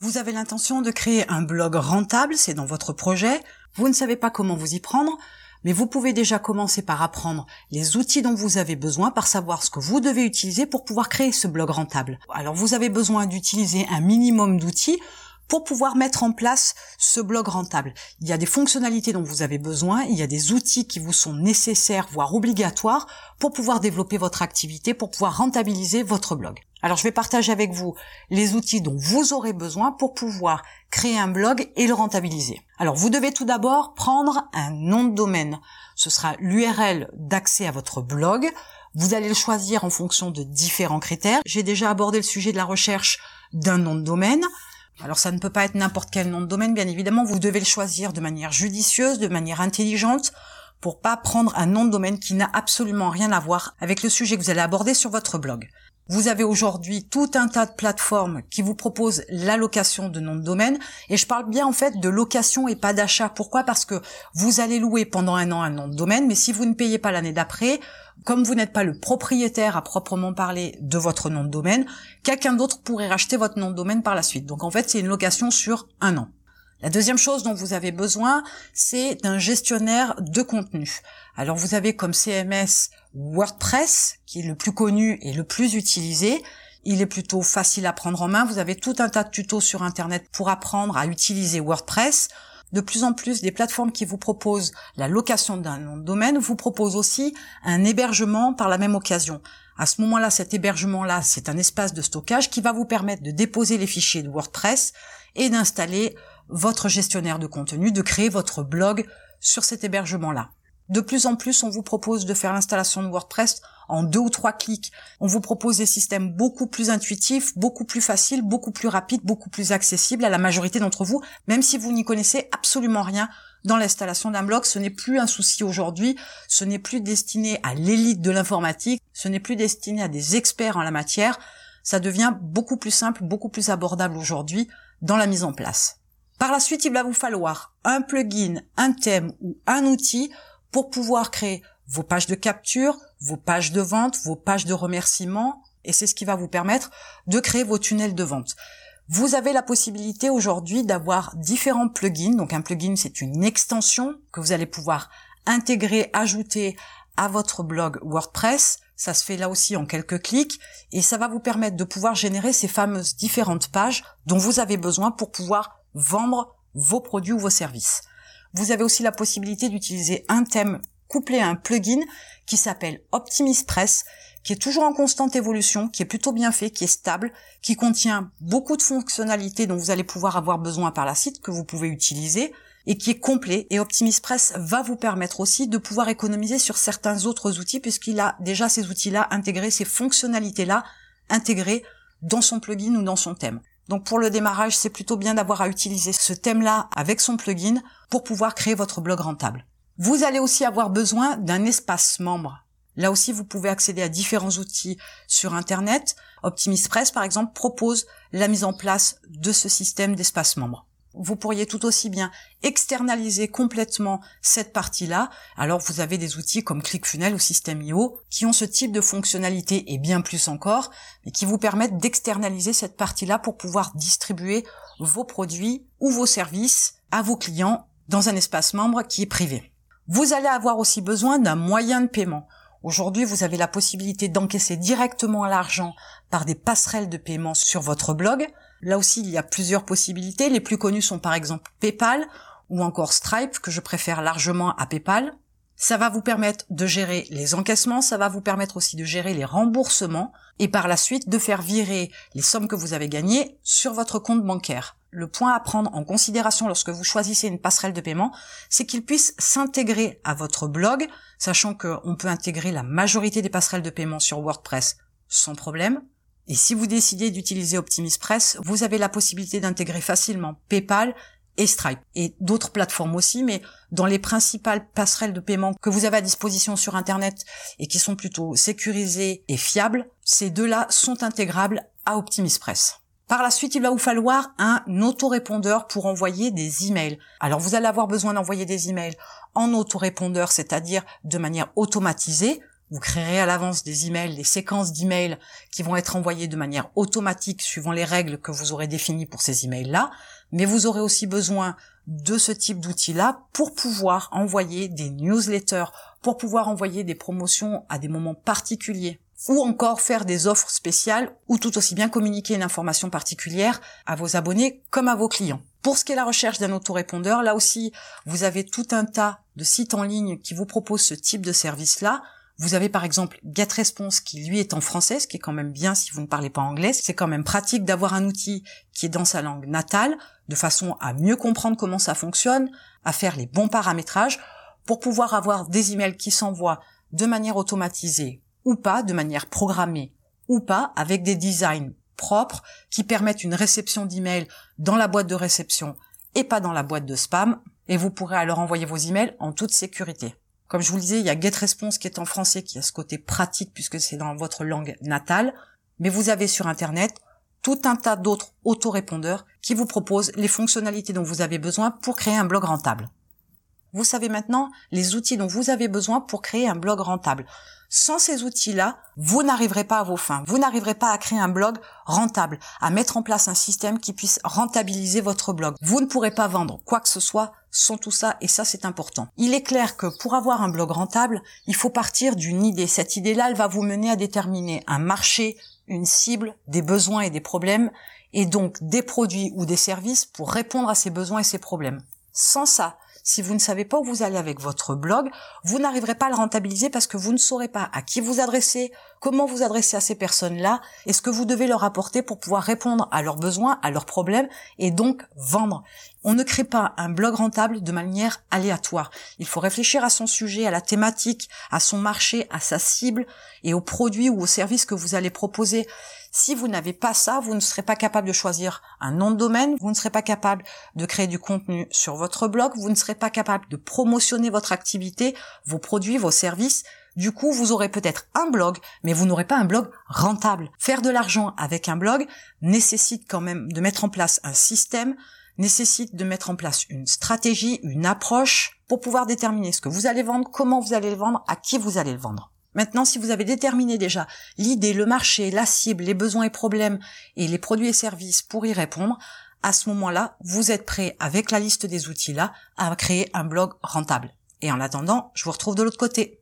Vous avez l'intention de créer un blog rentable, c'est dans votre projet, vous ne savez pas comment vous y prendre, mais vous pouvez déjà commencer par apprendre les outils dont vous avez besoin, par savoir ce que vous devez utiliser pour pouvoir créer ce blog rentable. Alors vous avez besoin d'utiliser un minimum d'outils pour pouvoir mettre en place ce blog rentable. Il y a des fonctionnalités dont vous avez besoin, il y a des outils qui vous sont nécessaires, voire obligatoires, pour pouvoir développer votre activité, pour pouvoir rentabiliser votre blog. Alors je vais partager avec vous les outils dont vous aurez besoin pour pouvoir créer un blog et le rentabiliser. Alors vous devez tout d'abord prendre un nom de domaine. Ce sera l'URL d'accès à votre blog. Vous allez le choisir en fonction de différents critères. J'ai déjà abordé le sujet de la recherche d'un nom de domaine. Alors ça ne peut pas être n'importe quel nom de domaine, bien évidemment, vous devez le choisir de manière judicieuse, de manière intelligente, pour pas prendre un nom de domaine qui n'a absolument rien à voir avec le sujet que vous allez aborder sur votre blog. Vous avez aujourd'hui tout un tas de plateformes qui vous proposent l'allocation de nom de domaine et je parle bien en fait de location et pas d'achat. Pourquoi? Parce que vous allez louer pendant un an un nom de domaine, mais si vous ne payez pas l'année d'après, comme vous n'êtes pas le propriétaire à proprement parler de votre nom de domaine, quelqu'un d'autre pourrait racheter votre nom de domaine par la suite. Donc en fait, c'est une location sur un an. La deuxième chose dont vous avez besoin, c'est d'un gestionnaire de contenu. Alors vous avez comme CMS WordPress, qui est le plus connu et le plus utilisé. Il est plutôt facile à prendre en main. Vous avez tout un tas de tutos sur Internet pour apprendre à utiliser WordPress. De plus en plus, des plateformes qui vous proposent la location d'un nom de domaine vous proposent aussi un hébergement par la même occasion. À ce moment-là, cet hébergement-là, c'est un espace de stockage qui va vous permettre de déposer les fichiers de WordPress et d'installer votre gestionnaire de contenu, de créer votre blog sur cet hébergement-là. De plus en plus, on vous propose de faire l'installation de WordPress en deux ou trois clics. On vous propose des systèmes beaucoup plus intuitifs, beaucoup plus faciles, beaucoup plus rapides, beaucoup plus accessibles à la majorité d'entre vous, même si vous n'y connaissez absolument rien dans l'installation d'un blog. Ce n'est plus un souci aujourd'hui, ce n'est plus destiné à l'élite de l'informatique, ce n'est plus destiné à des experts en la matière. Ça devient beaucoup plus simple, beaucoup plus abordable aujourd'hui dans la mise en place. Par la suite, il va vous falloir un plugin, un thème ou un outil pour pouvoir créer vos pages de capture, vos pages de vente, vos pages de remerciement, et c'est ce qui va vous permettre de créer vos tunnels de vente. Vous avez la possibilité aujourd'hui d'avoir différents plugins. Donc un plugin, c'est une extension que vous allez pouvoir intégrer, ajouter à votre blog WordPress. Ça se fait là aussi en quelques clics et ça va vous permettre de pouvoir générer ces fameuses différentes pages dont vous avez besoin pour pouvoir vendre vos produits ou vos services. Vous avez aussi la possibilité d'utiliser un thème couplé à un plugin qui s'appelle OptimisPress, qui est toujours en constante évolution, qui est plutôt bien fait, qui est stable, qui contient beaucoup de fonctionnalités dont vous allez pouvoir avoir besoin par la suite, que vous pouvez utiliser, et qui est complet. Et OptimisPress va vous permettre aussi de pouvoir économiser sur certains autres outils, puisqu'il a déjà ces outils-là intégrés, ces fonctionnalités-là intégrées dans son plugin ou dans son thème. Donc pour le démarrage, c'est plutôt bien d'avoir à utiliser ce thème-là avec son plugin pour pouvoir créer votre blog rentable. Vous allez aussi avoir besoin d'un espace membre. Là aussi, vous pouvez accéder à différents outils sur Internet. OptimisPress, par exemple, propose la mise en place de ce système d'espace membre vous pourriez tout aussi bien externaliser complètement cette partie-là. Alors vous avez des outils comme ClickFunnels ou System.io qui ont ce type de fonctionnalité et bien plus encore, mais qui vous permettent d'externaliser cette partie-là pour pouvoir distribuer vos produits ou vos services à vos clients dans un espace membre qui est privé. Vous allez avoir aussi besoin d'un moyen de paiement. Aujourd'hui, vous avez la possibilité d'encaisser directement l'argent par des passerelles de paiement sur votre blog. Là aussi, il y a plusieurs possibilités. Les plus connues sont par exemple PayPal ou encore Stripe, que je préfère largement à PayPal. Ça va vous permettre de gérer les encaissements, ça va vous permettre aussi de gérer les remboursements et par la suite de faire virer les sommes que vous avez gagnées sur votre compte bancaire. Le point à prendre en considération lorsque vous choisissez une passerelle de paiement, c'est qu'il puisse s'intégrer à votre blog, sachant qu'on peut intégrer la majorité des passerelles de paiement sur WordPress sans problème. Et si vous décidez d'utiliser OptimisPress, vous avez la possibilité d'intégrer facilement PayPal et Stripe et d'autres plateformes aussi, mais dans les principales passerelles de paiement que vous avez à disposition sur Internet et qui sont plutôt sécurisées et fiables, ces deux-là sont intégrables à OptimisPress. Par la suite, il va vous falloir un autorépondeur pour envoyer des emails. Alors vous allez avoir besoin d'envoyer des emails en autorépondeur, c'est-à-dire de manière automatisée, Vous créerez à l'avance des emails, des séquences d'emails qui vont être envoyés de manière automatique suivant les règles que vous aurez définies pour ces emails-là. Mais vous aurez aussi besoin de ce type d'outil-là pour pouvoir envoyer des newsletters, pour pouvoir envoyer des promotions à des moments particuliers ou encore faire des offres spéciales ou tout aussi bien communiquer une information particulière à vos abonnés comme à vos clients. Pour ce qui est la recherche d'un autorépondeur, là aussi, vous avez tout un tas de sites en ligne qui vous proposent ce type de service-là. Vous avez par exemple GetResponse qui lui est en français, ce qui est quand même bien si vous ne parlez pas anglais. C'est quand même pratique d'avoir un outil qui est dans sa langue natale, de façon à mieux comprendre comment ça fonctionne, à faire les bons paramétrages, pour pouvoir avoir des emails qui s'envoient de manière automatisée ou pas, de manière programmée ou pas, avec des designs propres qui permettent une réception d'emails dans la boîte de réception et pas dans la boîte de spam, et vous pourrez alors envoyer vos emails en toute sécurité. Comme je vous le disais, il y a GetResponse qui est en français, qui a ce côté pratique puisque c'est dans votre langue natale, mais vous avez sur Internet tout un tas d'autres autorépondeurs qui vous proposent les fonctionnalités dont vous avez besoin pour créer un blog rentable. Vous savez maintenant les outils dont vous avez besoin pour créer un blog rentable. Sans ces outils-là, vous n'arriverez pas à vos fins. Vous n'arriverez pas à créer un blog rentable, à mettre en place un système qui puisse rentabiliser votre blog. Vous ne pourrez pas vendre quoi que ce soit sans tout ça, et ça c'est important. Il est clair que pour avoir un blog rentable, il faut partir d'une idée. Cette idée-là, elle va vous mener à déterminer un marché, une cible, des besoins et des problèmes, et donc des produits ou des services pour répondre à ces besoins et ces problèmes. Sans ça, si vous ne savez pas où vous allez avec votre blog, vous n'arriverez pas à le rentabiliser parce que vous ne saurez pas à qui vous adresser, comment vous adresser à ces personnes-là et ce que vous devez leur apporter pour pouvoir répondre à leurs besoins, à leurs problèmes et donc vendre. On ne crée pas un blog rentable de manière aléatoire. Il faut réfléchir à son sujet, à la thématique, à son marché, à sa cible et aux produits ou aux services que vous allez proposer. Si vous n'avez pas ça, vous ne serez pas capable de choisir un nom de domaine, vous ne serez pas capable de créer du contenu sur votre blog, vous ne serez pas capable de promotionner votre activité, vos produits, vos services. Du coup, vous aurez peut-être un blog, mais vous n'aurez pas un blog rentable. Faire de l'argent avec un blog nécessite quand même de mettre en place un système, nécessite de mettre en place une stratégie, une approche pour pouvoir déterminer ce que vous allez vendre, comment vous allez le vendre, à qui vous allez le vendre. Maintenant, si vous avez déterminé déjà l'idée, le marché, la cible, les besoins et problèmes et les produits et services pour y répondre, à ce moment-là, vous êtes prêt avec la liste des outils là à créer un blog rentable. Et en attendant, je vous retrouve de l'autre côté.